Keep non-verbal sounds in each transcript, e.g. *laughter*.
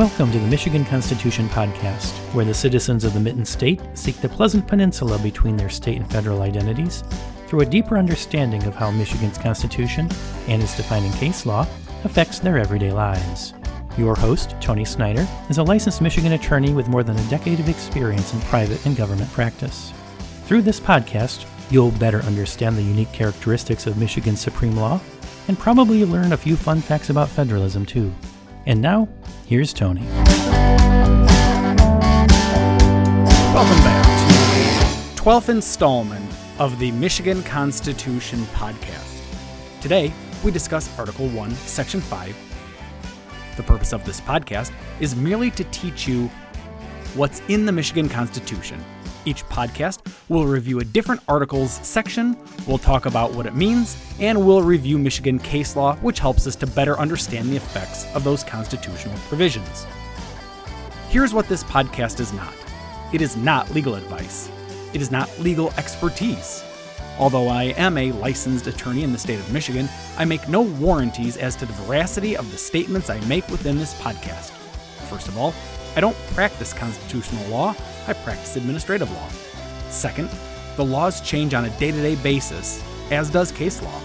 Welcome to the Michigan Constitution Podcast, where the citizens of the Mitten State seek the pleasant peninsula between their state and federal identities through a deeper understanding of how Michigan's Constitution and its defining case law affects their everyday lives. Your host, Tony Snyder, is a licensed Michigan attorney with more than a decade of experience in private and government practice. Through this podcast, you'll better understand the unique characteristics of Michigan's supreme law and probably learn a few fun facts about federalism, too. And now, here's Tony. Welcome back to the 12th installment of the Michigan Constitution podcast. Today, we discuss Article 1, Section 5. The purpose of this podcast is merely to teach you what's in the Michigan Constitution. Each podcast we'll review a different article's section, we'll talk about what it means, and we'll review Michigan case law, which helps us to better understand the effects of those constitutional provisions. Here's what this podcast is not it is not legal advice, it is not legal expertise. Although I am a licensed attorney in the state of Michigan, I make no warranties as to the veracity of the statements I make within this podcast. First of all, I don't practice constitutional law, I practice administrative law. Second, the laws change on a day to day basis, as does case law.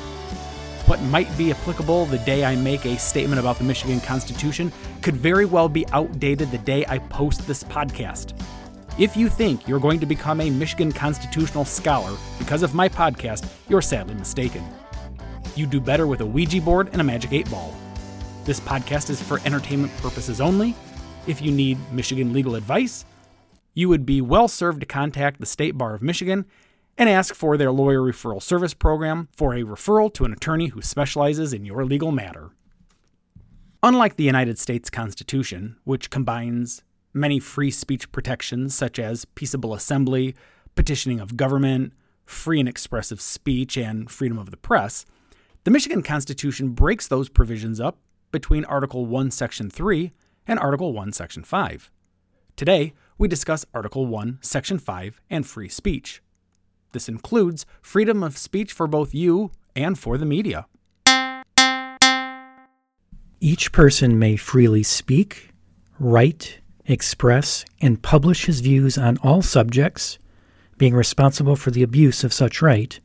What might be applicable the day I make a statement about the Michigan Constitution could very well be outdated the day I post this podcast. If you think you're going to become a Michigan constitutional scholar because of my podcast, you're sadly mistaken. You do better with a Ouija board and a Magic 8 Ball. This podcast is for entertainment purposes only. If you need Michigan legal advice, you would be well served to contact the State Bar of Michigan and ask for their lawyer referral service program for a referral to an attorney who specializes in your legal matter. Unlike the United States Constitution, which combines many free speech protections such as peaceable assembly, petitioning of government, free and expressive speech, and freedom of the press, the Michigan Constitution breaks those provisions up between Article 1, Section 3 and Article 1, Section 5. Today, we discuss Article 1, Section 5 and free speech. This includes freedom of speech for both you and for the media. Each person may freely speak, write, express, and publish his views on all subjects, being responsible for the abuse of such right,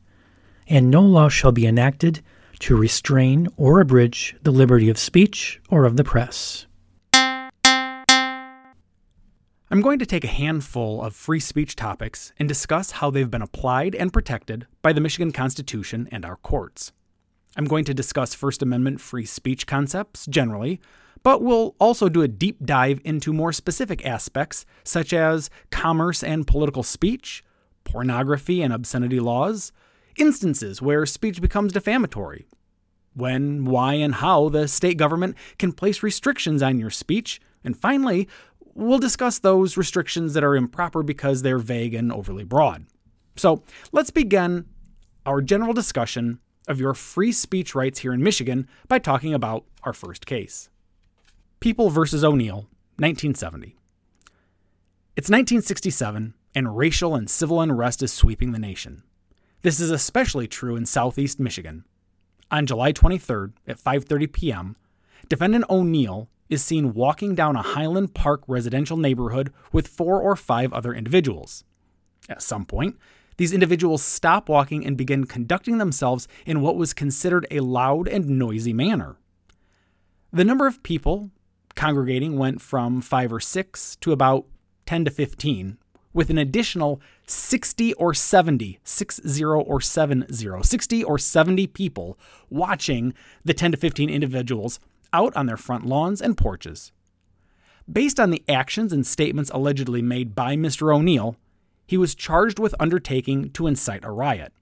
and no law shall be enacted to restrain or abridge the liberty of speech or of the press. I'm going to take a handful of free speech topics and discuss how they've been applied and protected by the Michigan Constitution and our courts. I'm going to discuss First Amendment free speech concepts generally, but we'll also do a deep dive into more specific aspects such as commerce and political speech, pornography and obscenity laws, instances where speech becomes defamatory, when, why, and how the state government can place restrictions on your speech, and finally, we'll discuss those restrictions that are improper because they're vague and overly broad. So let's begin our general discussion of your free speech rights here in Michigan by talking about our first case People versus O'Neill, 1970. It's 1967, and racial and civil unrest is sweeping the nation. This is especially true in southeast Michigan. On July 23rd at 5:30 p.m., defendant O'Neill is seen walking down a Highland Park residential neighborhood with four or five other individuals. At some point, these individuals stop walking and begin conducting themselves in what was considered a loud and noisy manner. The number of people congregating went from five or six to about 10 to 15, with an additional 60 or 70, 60 or 70, 60 or 70 people watching the 10 to 15 individuals out on their front lawns and porches. Based on the actions and statements allegedly made by Mr. O'Neill, he was charged with undertaking to incite a riot.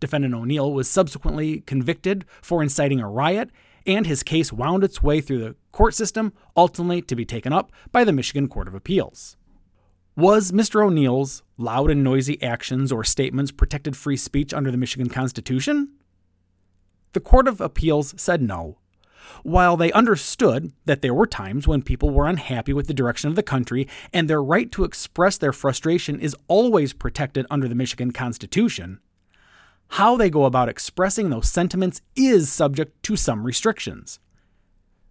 Defendant O'Neill was subsequently convicted for inciting a riot, and his case wound its way through the court system, ultimately to be taken up by the Michigan Court of Appeals. Was Mr. O'Neill's loud and noisy actions or statements protected free speech under the Michigan Constitution? The Court of Appeals said no, while they understood that there were times when people were unhappy with the direction of the country and their right to express their frustration is always protected under the Michigan Constitution, how they go about expressing those sentiments is subject to some restrictions.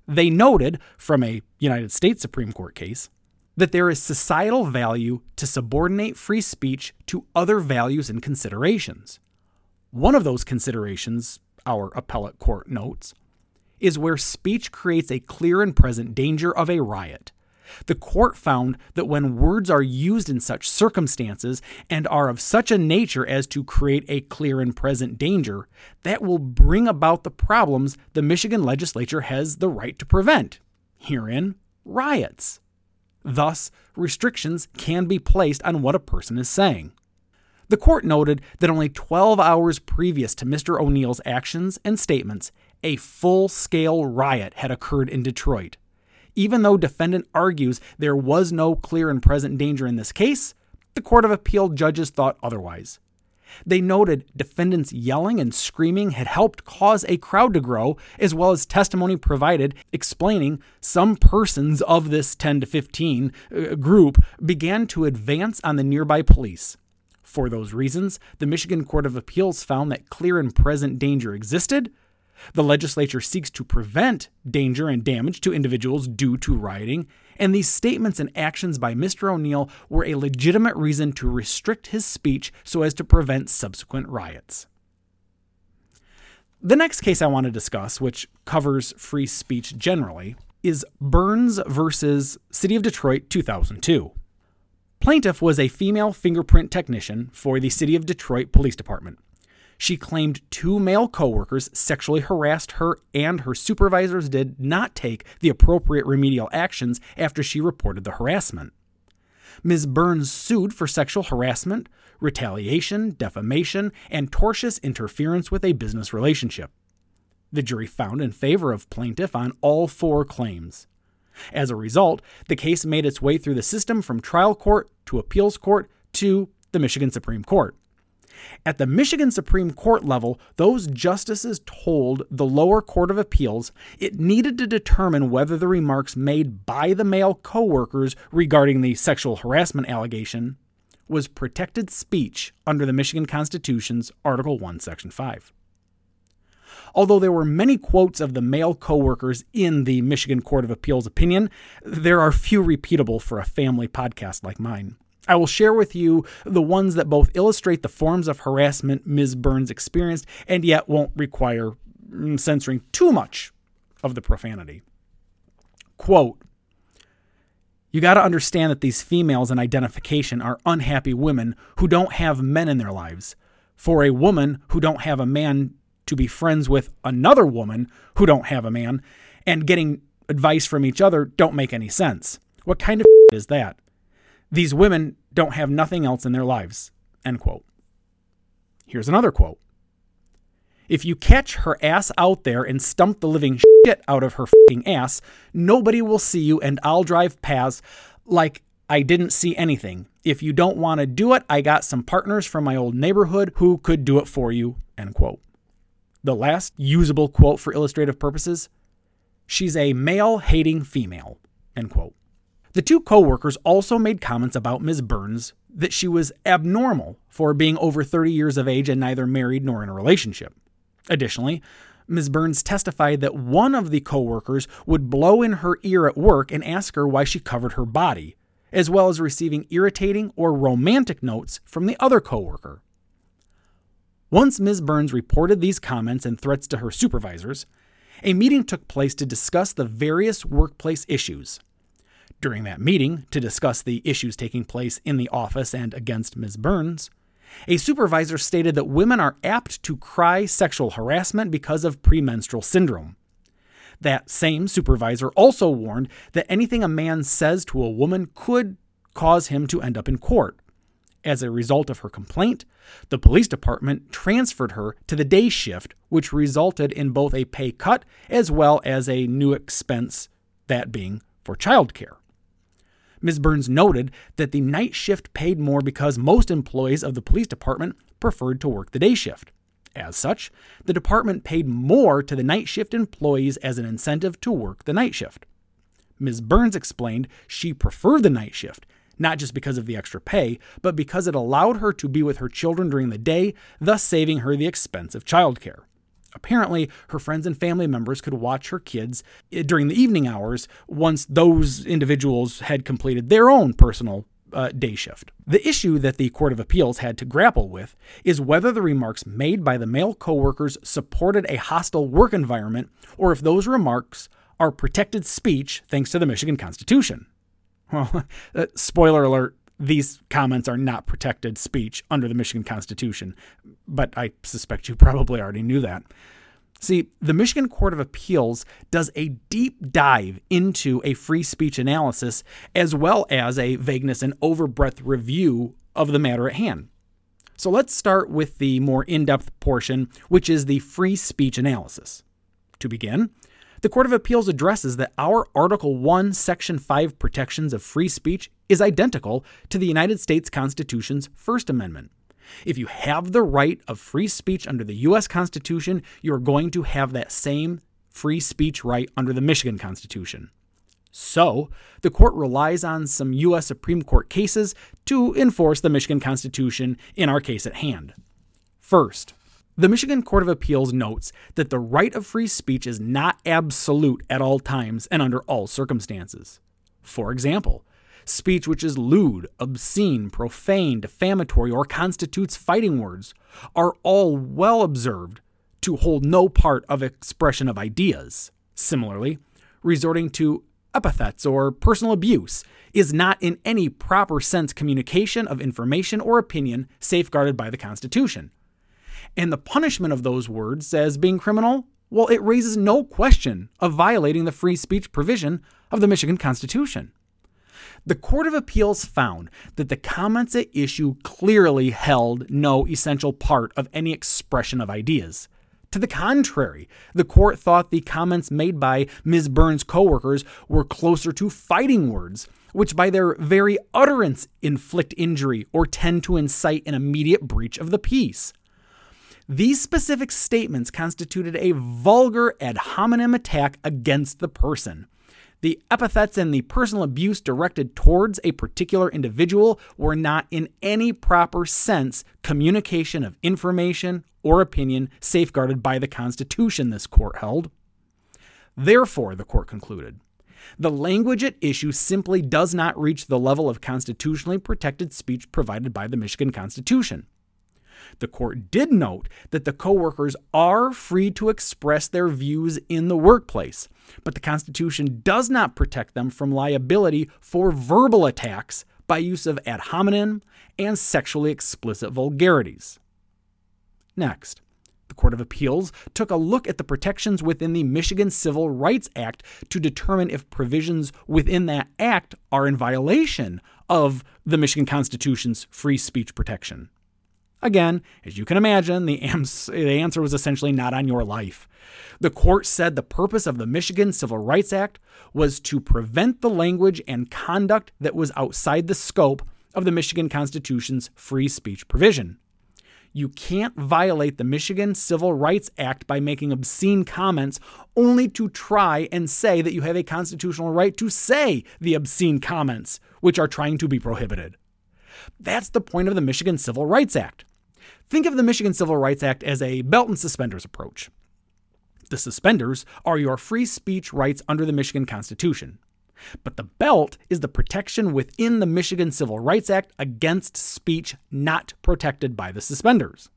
They noted from a United States Supreme Court case that there is societal value to subordinate free speech to other values and considerations. One of those considerations, our appellate court notes, is where speech creates a clear and present danger of a riot. The court found that when words are used in such circumstances and are of such a nature as to create a clear and present danger, that will bring about the problems the Michigan legislature has the right to prevent. Herein, riots. Thus, restrictions can be placed on what a person is saying. The court noted that only 12 hours previous to Mr. O'Neill's actions and statements, a full scale riot had occurred in Detroit. Even though defendant argues there was no clear and present danger in this case, the Court of Appeal judges thought otherwise. They noted defendants yelling and screaming had helped cause a crowd to grow, as well as testimony provided explaining some persons of this 10 to 15 uh, group began to advance on the nearby police. For those reasons, the Michigan Court of Appeals found that clear and present danger existed. The legislature seeks to prevent danger and damage to individuals due to rioting, and these statements and actions by Mr. O'Neill were a legitimate reason to restrict his speech so as to prevent subsequent riots. The next case I want to discuss, which covers free speech generally, is Burns versus City of Detroit 2002. Plaintiff was a female fingerprint technician for the City of Detroit Police Department. She claimed two male coworkers sexually harassed her and her supervisors did not take the appropriate remedial actions after she reported the harassment. Ms. Burns sued for sexual harassment, retaliation, defamation, and tortious interference with a business relationship. The jury found in favor of plaintiff on all four claims. As a result, the case made its way through the system from trial court to appeals court to the Michigan Supreme Court. At the Michigan Supreme Court level, those justices told the lower court of appeals it needed to determine whether the remarks made by the male coworkers regarding the sexual harassment allegation was protected speech under the Michigan Constitution's Article 1, Section 5. Although there were many quotes of the male coworkers in the Michigan Court of Appeals opinion, there are few repeatable for a family podcast like mine. I will share with you the ones that both illustrate the forms of harassment Ms. Burns experienced and yet won't require mm, censoring too much of the profanity. Quote You got to understand that these females in identification are unhappy women who don't have men in their lives. For a woman who don't have a man to be friends with another woman who don't have a man and getting advice from each other don't make any sense. What kind of *laughs* is that? These women don't have nothing else in their lives. End quote. Here's another quote. If you catch her ass out there and stump the living shit out of her fucking ass, nobody will see you and I'll drive past like I didn't see anything. If you don't want to do it, I got some partners from my old neighborhood who could do it for you. End quote. The last usable quote for illustrative purposes she's a male hating female. End quote. The two coworkers also made comments about Ms. Burns that she was abnormal for being over 30 years of age and neither married nor in a relationship. Additionally, Ms. Burns testified that one of the coworkers would blow in her ear at work and ask her why she covered her body, as well as receiving irritating or romantic notes from the other coworker. Once Ms. Burns reported these comments and threats to her supervisors, a meeting took place to discuss the various workplace issues. During that meeting, to discuss the issues taking place in the office and against Ms. Burns, a supervisor stated that women are apt to cry sexual harassment because of premenstrual syndrome. That same supervisor also warned that anything a man says to a woman could cause him to end up in court. As a result of her complaint, the police department transferred her to the day shift, which resulted in both a pay cut as well as a new expense, that being for childcare. Ms. Burns noted that the night shift paid more because most employees of the police department preferred to work the day shift. As such, the department paid more to the night shift employees as an incentive to work the night shift. Ms. Burns explained she preferred the night shift, not just because of the extra pay, but because it allowed her to be with her children during the day, thus saving her the expense of childcare. Apparently, her friends and family members could watch her kids eh, during the evening hours once those individuals had completed their own personal uh, day shift. The issue that the Court of Appeals had to grapple with is whether the remarks made by the male coworkers supported a hostile work environment or if those remarks are protected speech thanks to the Michigan Constitution. Well, *laughs* uh, spoiler alert, these comments are not protected speech under the Michigan Constitution, but I suspect you *laughs* probably already knew that. See, the Michigan Court of Appeals does a deep dive into a free speech analysis as well as a vagueness and overbreadth review of the matter at hand. So let's start with the more in depth portion, which is the free speech analysis. To begin, the Court of Appeals addresses that our Article 1, Section 5 protections of free speech is identical to the United States Constitution's First Amendment. If you have the right of free speech under the U.S. Constitution, you're going to have that same free speech right under the Michigan Constitution. So, the court relies on some U.S. Supreme Court cases to enforce the Michigan Constitution in our case at hand. First, the Michigan Court of Appeals notes that the right of free speech is not absolute at all times and under all circumstances. For example, speech which is lewd, obscene, profane, defamatory, or constitutes fighting words are all well observed to hold no part of expression of ideas. Similarly, resorting to epithets or personal abuse is not in any proper sense communication of information or opinion safeguarded by the Constitution and the punishment of those words as being criminal, well, it raises no question of violating the free speech provision of the Michigan Constitution. The Court of Appeals found that the comments at issue clearly held no essential part of any expression of ideas. To the contrary, the court thought the comments made by Ms. Burns' coworkers were closer to fighting words, which by their very utterance inflict injury or tend to incite an immediate breach of the peace. These specific statements constituted a vulgar ad hominem attack against the person. The epithets and the personal abuse directed towards a particular individual were not in any proper sense communication of information or opinion safeguarded by the Constitution, this court held. Therefore, the court concluded, the language at issue simply does not reach the level of constitutionally protected speech provided by the Michigan Constitution. The court did note that the coworkers are free to express their views in the workplace, but the Constitution does not protect them from liability for verbal attacks by use of ad hominem and sexually explicit vulgarities. Next, the Court of Appeals took a look at the protections within the Michigan Civil Rights Act to determine if provisions within that act are in violation of the Michigan Constitution's free speech protection. Again, as you can imagine, the, the answer was essentially not on your life. The court said the purpose of the Michigan Civil Rights Act was to prevent the language and conduct that was outside the scope of the Michigan Constitution's free speech provision. You can't violate the Michigan Civil Rights Act by making obscene comments only to try and say that you have a constitutional right to say the obscene comments which are trying to be prohibited. That's the point of the Michigan Civil Rights Act. Think of the Michigan Civil Rights Act as a belt and suspenders approach. The suspenders are your free speech rights under the Michigan Constitution. But the belt is the protection within the Michigan Civil Rights Act against speech not protected by the suspenders.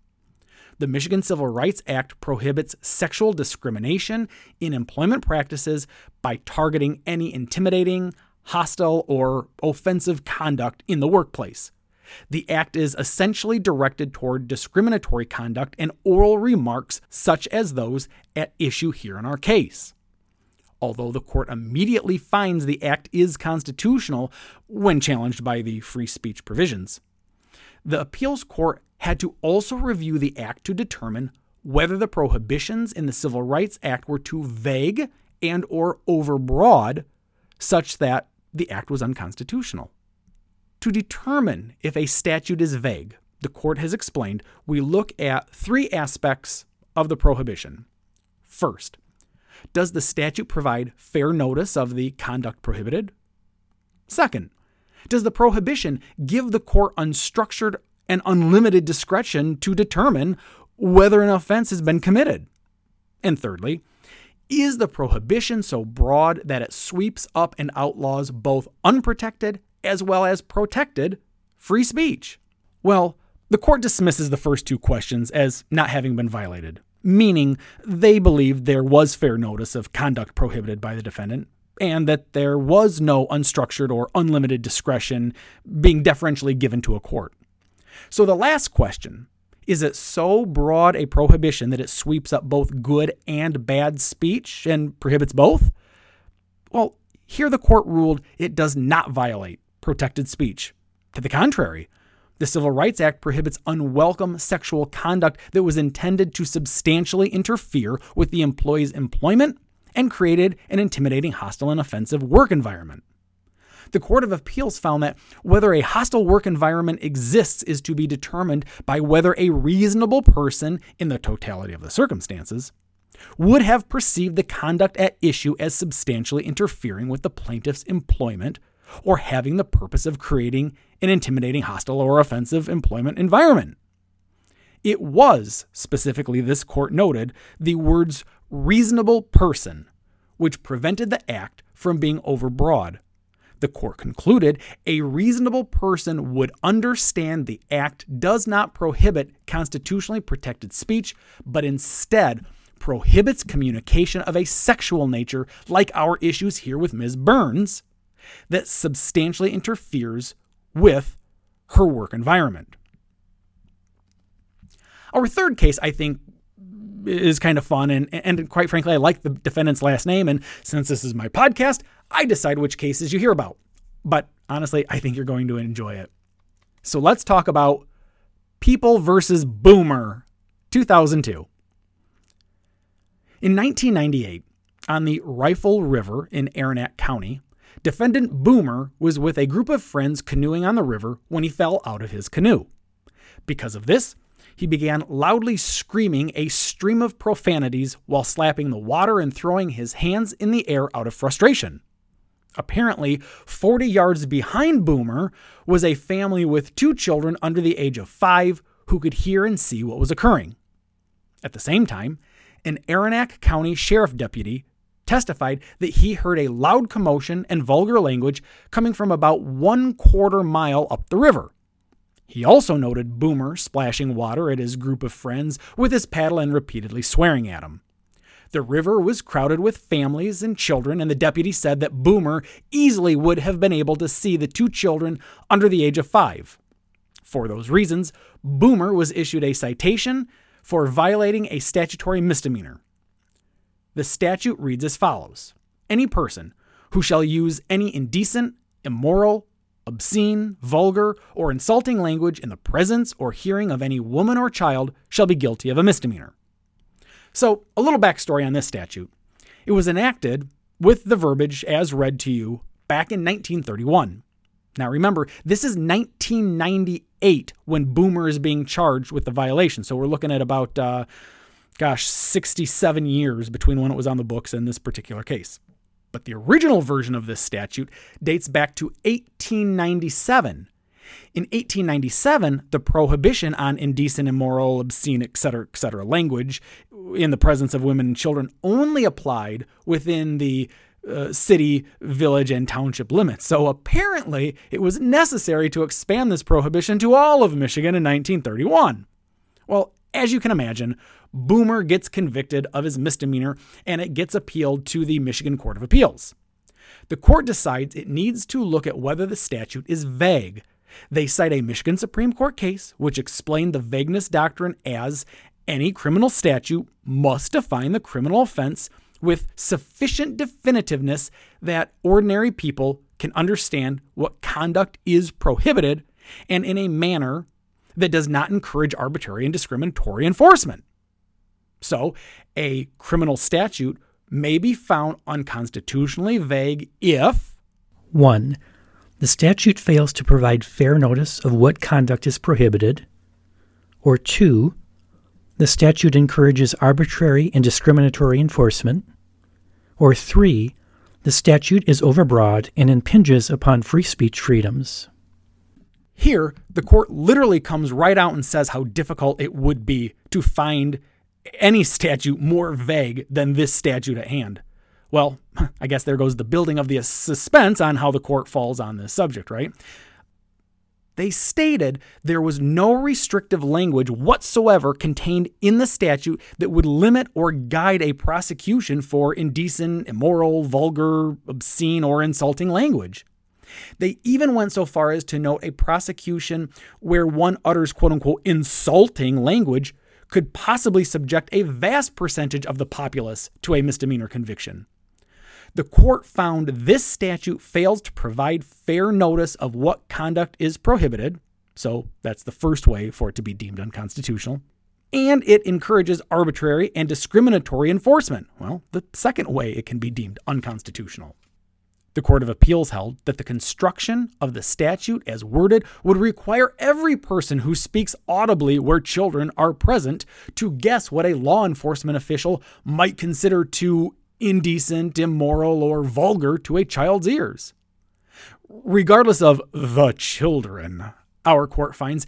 The Michigan Civil Rights Act prohibits sexual discrimination in employment practices by targeting any intimidating, hostile, or offensive conduct in the workplace. The act is essentially directed toward discriminatory conduct and oral remarks such as those at issue here in our case. Although the court immediately finds the act is constitutional when challenged by the free speech provisions, the appeals court had to also review the act to determine whether the prohibitions in the Civil Rights Act were too vague and or overbroad such that the act was unconstitutional. To determine if a statute is vague, the court has explained, we look at three aspects of the prohibition. First, does the statute provide fair notice of the conduct prohibited? Second, does the prohibition give the court unstructured and unlimited discretion to determine whether an offense has been committed? And thirdly, is the prohibition so broad that it sweeps up and outlaws both unprotected as well as protected free speech? Well, the court dismisses the first two questions as not having been violated, meaning they believed there was fair notice of conduct prohibited by the defendant and that there was no unstructured or unlimited discretion being deferentially given to a court. So the last question is it so broad a prohibition that it sweeps up both good and bad speech and prohibits both? Well, here the court ruled it does not violate protected speech. To the contrary, the Civil Rights Act prohibits unwelcome sexual conduct that was intended to substantially interfere with the employee's employment and created an intimidating, hostile, and offensive work environment. The Court of Appeals found that whether a hostile work environment exists is to be determined by whether a reasonable person, in the totality of the circumstances, would have perceived the conduct at issue as substantially interfering with the plaintiff's employment or having the purpose of creating an intimidating, hostile, or offensive employment environment. It was, specifically, this court noted, the words reasonable person, which prevented the act from being overbroad. The court concluded a reasonable person would understand the act does not prohibit constitutionally protected speech, but instead prohibits communication of a sexual nature, like our issues here with Ms. Burns, that substantially interferes with her work environment. Our third case, I think, is kind of fun, and, and quite frankly, I like the defendant's last name. And since this is my podcast, I decide which cases you hear about. But honestly, I think you're going to enjoy it. So let's talk about People versus Boomer, 2002. In 1998, on the Rifle River in Arenac County, Defendant Boomer was with a group of friends canoeing on the river when he fell out of his canoe. Because of this, he began loudly screaming a stream of profanities while slapping the water and throwing his hands in the air out of frustration. Apparently, 40 yards behind Boomer was a family with two children under the age of five who could hear and see what was occurring. At the same time, an Arenac County Sheriff deputy testified that he heard a loud commotion and vulgar language coming from about one quarter mile up the river. He also noted Boomer splashing water at his group of friends with his paddle and repeatedly swearing at him. The river was crowded with families and children, and the deputy said that Boomer easily would have been able to see the two children under the age of five. For those reasons, Boomer was issued a citation for violating a statutory misdemeanor. The statute reads as follows Any person who shall use any indecent, immoral, obscene, vulgar, or insulting language in the presence or hearing of any woman or child shall be guilty of a misdemeanor. So, a little backstory on this statute. It was enacted with the verbiage as read to you back in 1931. Now remember, this is 1998 when Boomer is being charged with the violation. So we're looking at about uh, gosh, 67 years between when it was on the books and this particular case. But the original version of this statute dates back to 1897. In 1897, the prohibition on indecent, immoral, obscene, etc., etc. language in the presence of women and children only applied within the uh, city, village, and township limits. So apparently, it was necessary to expand this prohibition to all of Michigan in 1931. Well, as you can imagine, Boomer gets convicted of his misdemeanor and it gets appealed to the Michigan Court of Appeals. The court decides it needs to look at whether the statute is vague. They cite a Michigan Supreme Court case which explained the vagueness doctrine as any criminal statute must define the criminal offense with sufficient definitiveness that ordinary people can understand what conduct is prohibited and in a manner that does not encourage arbitrary and discriminatory enforcement. So, a criminal statute may be found unconstitutionally vague if 1. The statute fails to provide fair notice of what conduct is prohibited, or 2. The statute encourages arbitrary and discriminatory enforcement, or 3. The statute is overbroad and impinges upon free speech freedoms. Here, the court literally comes right out and says how difficult it would be to find any statute more vague than this statute at hand? Well, *laughs* I guess there goes the building of the suspense on how the court falls on this subject, right? They stated there was no restrictive language whatsoever contained in the statute that would limit or guide a prosecution for indecent, immoral, vulgar, obscene, or insulting language. They even went so far as to note a prosecution where one utters quote unquote insulting language could possibly subject a vast percentage of the populace to a misdemeanor conviction. The court found this statute fails to provide fair notice of what conduct is prohibited, so that's the first way for it to be deemed unconstitutional, and it encourages arbitrary and discriminatory enforcement. Well, the second way it can be deemed unconstitutional. The Court of Appeals held that the construction of the statute as worded would require every person who speaks audibly where children are present to guess what a law enforcement official might consider too indecent, immoral, or vulgar to a child's ears. Regardless of the children, our court finds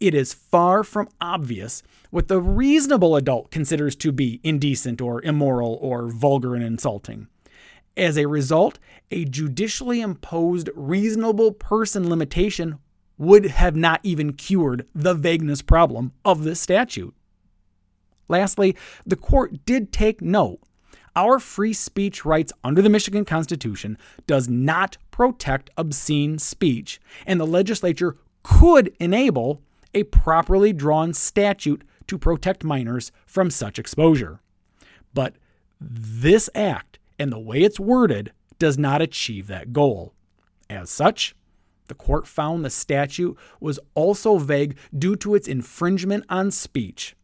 it is far from obvious what the reasonable adult considers to be indecent or immoral or vulgar and insulting. As a result, a judicially imposed reasonable person limitation would have not even cured the vagueness problem of this statute. Lastly, the court did take note our free speech rights under the Michigan Constitution does not protect obscene speech, and the legislature could enable a properly drawn statute to protect minors from such exposure. But this act and the way it's worded does not achieve that goal. As such, the court found the statute was also vague due to its infringement on speech.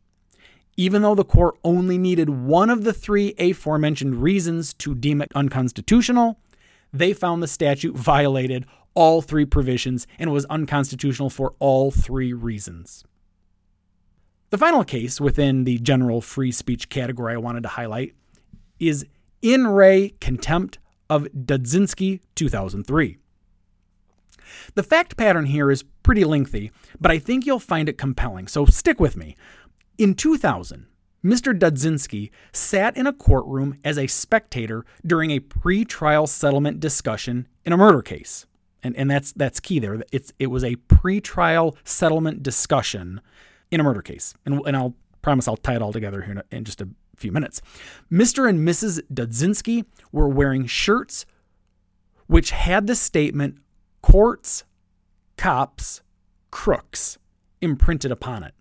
Even though the court only needed one of the three aforementioned reasons to deem it unconstitutional, they found the statute violated all three provisions and was unconstitutional for all three reasons. The final case within the general free speech category I wanted to highlight is in re contempt of Dudzinski 2003. The fact pattern here is pretty lengthy, but I think you'll find it compelling, so stick with me. In 2000, Mr. Dudzinski sat in a courtroom as a spectator during a pre-trial settlement discussion in a murder case. And, and that's that's key there. It's it was a pre-trial settlement discussion in a murder case. And, and I'll promise I'll tie it all together here in, in just a few minutes. Mr. and Mrs. Dudzinski were wearing shirts which had the statement courts, cops, crooks imprinted upon it.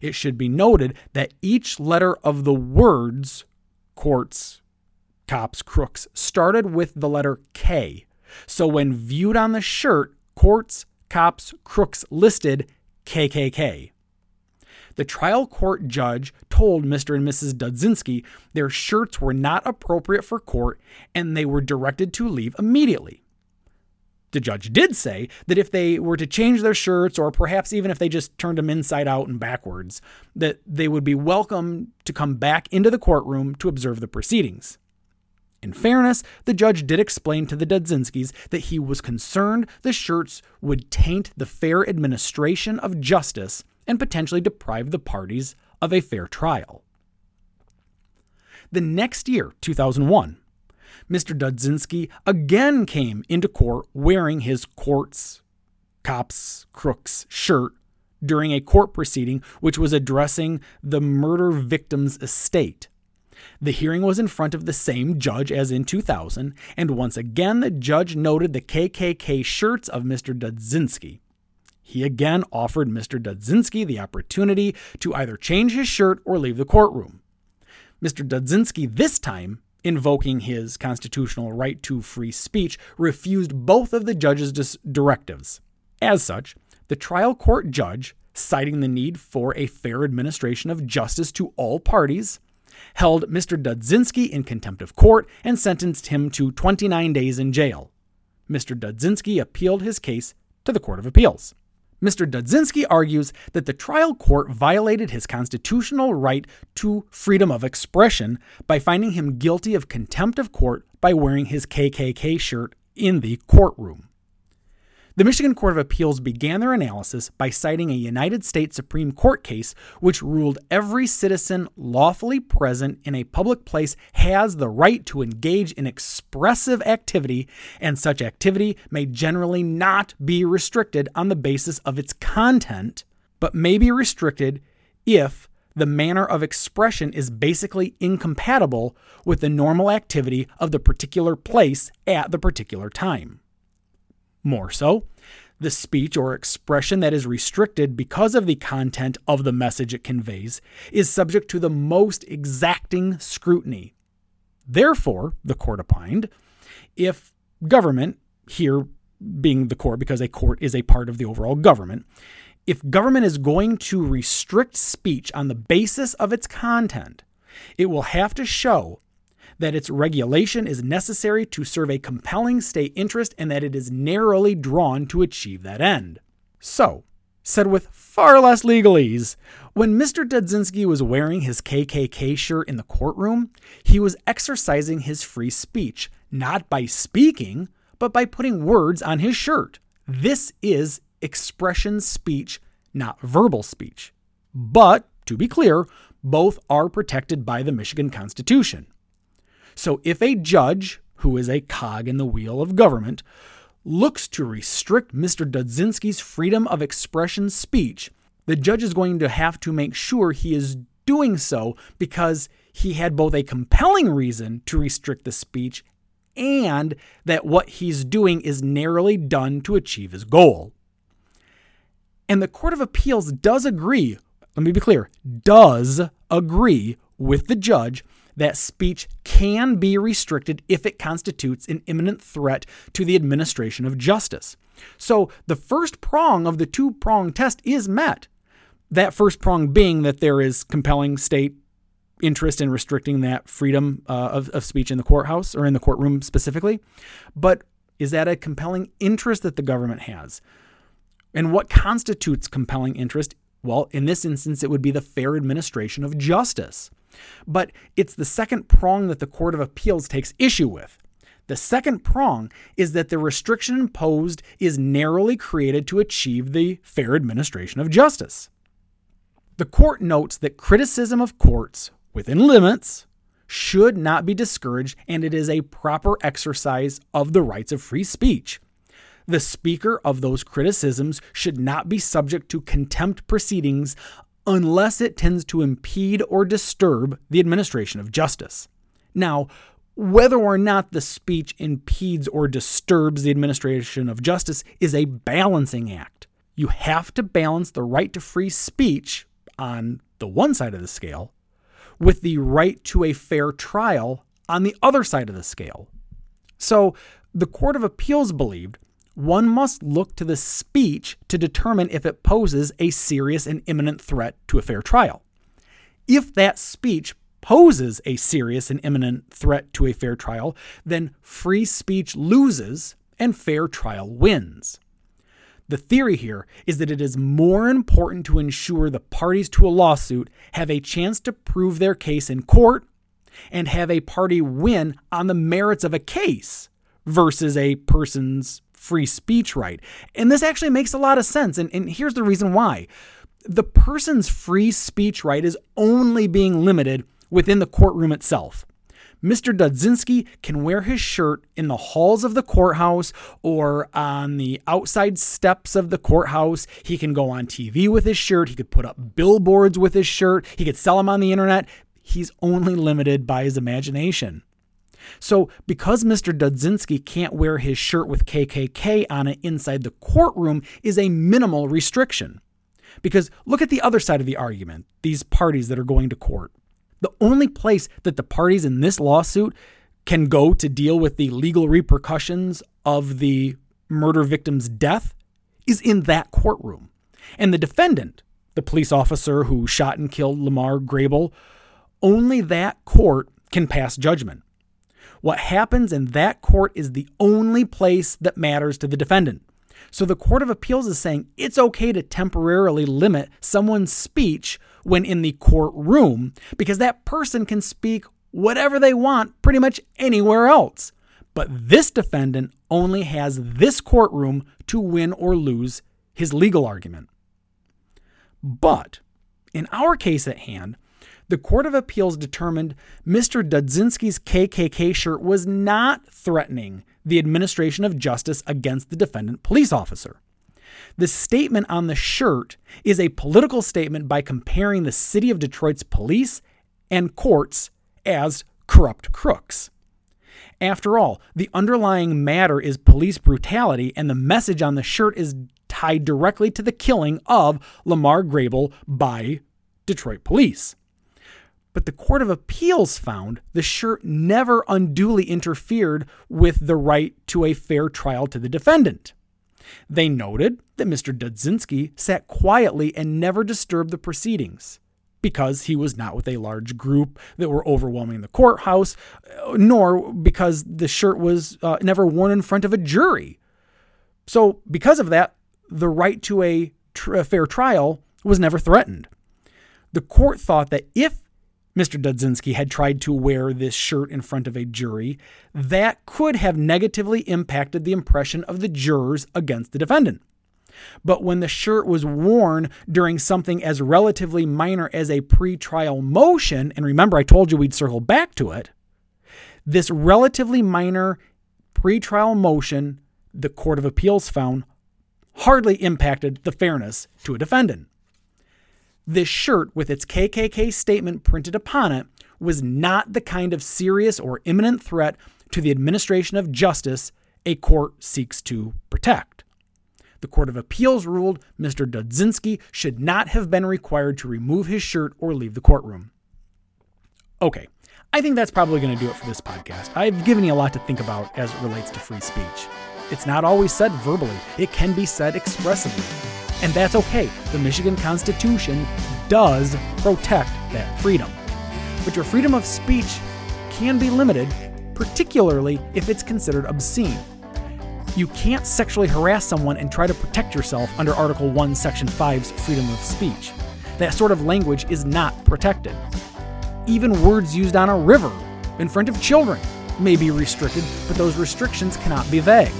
It should be noted that each letter of the words courts, cops, crooks started with the letter K. So when viewed on the shirt, courts, cops, crooks listed KKK. The trial court judge told Mr. and Mrs. Dudzinski their shirts were not appropriate for court and they were directed to leave immediately. The judge did say that if they were to change their shirts, or perhaps even if they just turned them inside out and backwards, that they would be welcome to come back into the courtroom to observe the proceedings. In fairness, the judge did explain to the Dudzinskis that he was concerned the shirts would taint the fair administration of justice and potentially deprive the parties of a fair trial. The next year, 2001, Mr. Dudzinski again came into court wearing his court's cops, crooks shirt during a court proceeding which was addressing the murder victim's estate. The hearing was in front of the same judge as in 2000, and once again the judge noted the KKK shirts of Mr. Dudzinski. He again offered Mr. Dudzinski the opportunity to either change his shirt or leave the courtroom. Mr. Dudzinski this time invoking his constitutional right to free speech, refused both of the judge's dis- directives. As such, the trial court judge, citing the need for a fair administration of justice to all parties, held Mr. Dudzinski in contempt of court and sentenced him to 29 days in jail. Mr. Dudzinski appealed his case to the Court of Appeals. Mr. Dudzinski argues that the trial court violated his constitutional right to freedom of expression by finding him guilty of contempt of court by wearing his KKK shirt in the courtroom. The Michigan Court of Appeals began their analysis by citing a United States Supreme Court case which ruled every citizen lawfully present in a public place has the right to engage in expressive activity, and such activity may generally not be restricted on the basis of its content, but may be restricted if the manner of expression is basically incompatible with the normal activity of the particular place at the particular time. More so, the speech or expression that is restricted because of the content of the message it conveys is subject to the most exacting scrutiny. Therefore, the court opined, if government, here being the court because a court is a part of the overall government, if government is going to restrict speech on the basis of its content, it will have to show that its regulation is necessary to serve a compelling state interest and that it is narrowly drawn to achieve that end. So, said with far less legalese, when Mr. Dudzinski was wearing his KKK shirt in the courtroom, he was exercising his free speech, not by speaking, but by putting words on his shirt. This is expression speech, not verbal speech. But, to be clear, both are protected by the Michigan Constitution. So if a judge, who is a cog in the wheel of government, looks to restrict Mr. Dudzinski's freedom of expression speech, the judge is going to have to make sure he is doing so because he had both a compelling reason to restrict the speech and that what he's doing is narrowly done to achieve his goal. And the Court of Appeals does agree, let me be clear, does agree with the judge that speech can be restricted if it constitutes an imminent threat to the administration of justice. So the first prong of the two prong test is met. That first prong being that there is compelling state interest in restricting that freedom uh, of, of speech in the courthouse or in the courtroom specifically. But is that a compelling interest that the government has? And what constitutes compelling interest? Well, in this instance, it would be the fair administration of justice. But it's the second prong that the Court of Appeals takes issue with. The second prong is that the restriction imposed is narrowly created to achieve the fair administration of justice. The court notes that criticism of courts, within limits, should not be discouraged and it is a proper exercise of the rights of free speech. The speaker of those criticisms should not be subject to contempt proceedings unless it tends to impede or disturb the administration of justice. Now, whether or not the speech impedes or disturbs the administration of justice is a balancing act. You have to balance the right to free speech on the one side of the scale with the right to a fair trial on the other side of the scale. So, the Court of Appeals believed one must look to the speech to determine if it poses a serious and imminent threat to a fair trial. If that speech poses a serious and imminent threat to a fair trial, then free speech loses and fair trial wins. The theory here is that it is more important to ensure the parties to a lawsuit have a chance to prove their case in court and have a party win on the merits of a case versus a person's free speech right. And this actually makes a lot of sense. And, and here's the reason why the person's free speech right is only being limited within the courtroom itself. Mr. Dudzinski can wear his shirt in the halls of the courthouse or on the outside steps of the courthouse. He can go on TV with his shirt. He could put up billboards with his shirt. He could sell them on the internet. He's only limited by his imagination. So, because Mr. Dudzinski can't wear his shirt with KKK on it inside the courtroom is a minimal restriction. Because look at the other side of the argument these parties that are going to court. The only place that the parties in this lawsuit can go to deal with the legal repercussions of the murder victim's death is in that courtroom. And the defendant, the police officer who shot and killed Lamar Grable, only that court can pass judgment. What happens in that court is the only place that matters to the defendant. So the Court of Appeals is saying it's okay to temporarily limit someone's speech when in the courtroom because that person can speak whatever they want pretty much anywhere else. But this defendant only has this courtroom to win or lose his legal argument. But in our case at hand, the Court of Appeals determined Mr. Dudzinski's KKK shirt was not threatening the administration of justice against the defendant police officer. The statement on the shirt is a political statement by comparing the city of Detroit's police and courts as corrupt crooks. After all, the underlying matter is police brutality, and the message on the shirt is tied directly to the killing of Lamar Grable by Detroit police. But the Court of Appeals found the shirt never unduly interfered with the right to a fair trial to the defendant. They noted that Mr. Dudzinski sat quietly and never disturbed the proceedings because he was not with a large group that were overwhelming the courthouse, nor because the shirt was uh, never worn in front of a jury. So, because of that, the right to a, tr- a fair trial was never threatened. The court thought that if Mr. Dudzinski had tried to wear this shirt in front of a jury, that could have negatively impacted the impression of the jurors against the defendant. But when the shirt was worn during something as relatively minor as a pre-trial motion, and remember I told you we'd circle back to it, this relatively minor pre-trial motion, the Court of Appeals found, hardly impacted the fairness to a defendant. This shirt, with its KKK statement printed upon it, was not the kind of serious or imminent threat to the administration of justice a court seeks to protect. The Court of Appeals ruled Mr. Dudzinski should not have been required to remove his shirt or leave the courtroom. Okay, I think that's probably going to do it for this podcast. I've given you a lot to think about as it relates to free speech. It's not always said verbally, it can be said expressively. And that's okay. The Michigan Constitution does protect that freedom. But your freedom of speech can be limited, particularly if it's considered obscene. You can't sexually harass someone and try to protect yourself under Article 1, Section 5's freedom of speech. That sort of language is not protected. Even words used on a river in front of children may be restricted, but those restrictions cannot be vague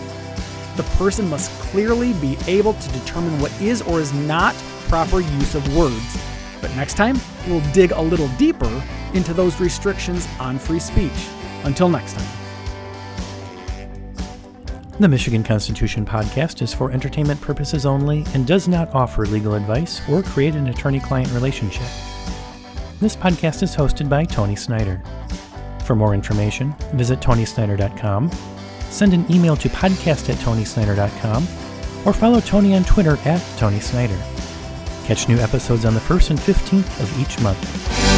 the person must clearly be able to determine what is or is not proper use of words. But next time, we'll dig a little deeper into those restrictions on free speech. Until next time. The Michigan Constitution podcast is for entertainment purposes only and does not offer legal advice or create an attorney client relationship. This podcast is hosted by Tony Snyder. For more information, visit tonysnyder.com send an email to podcast at tonysnyder.com, or follow Tony on Twitter at Tony Snyder. Catch new episodes on the 1st and 15th of each month.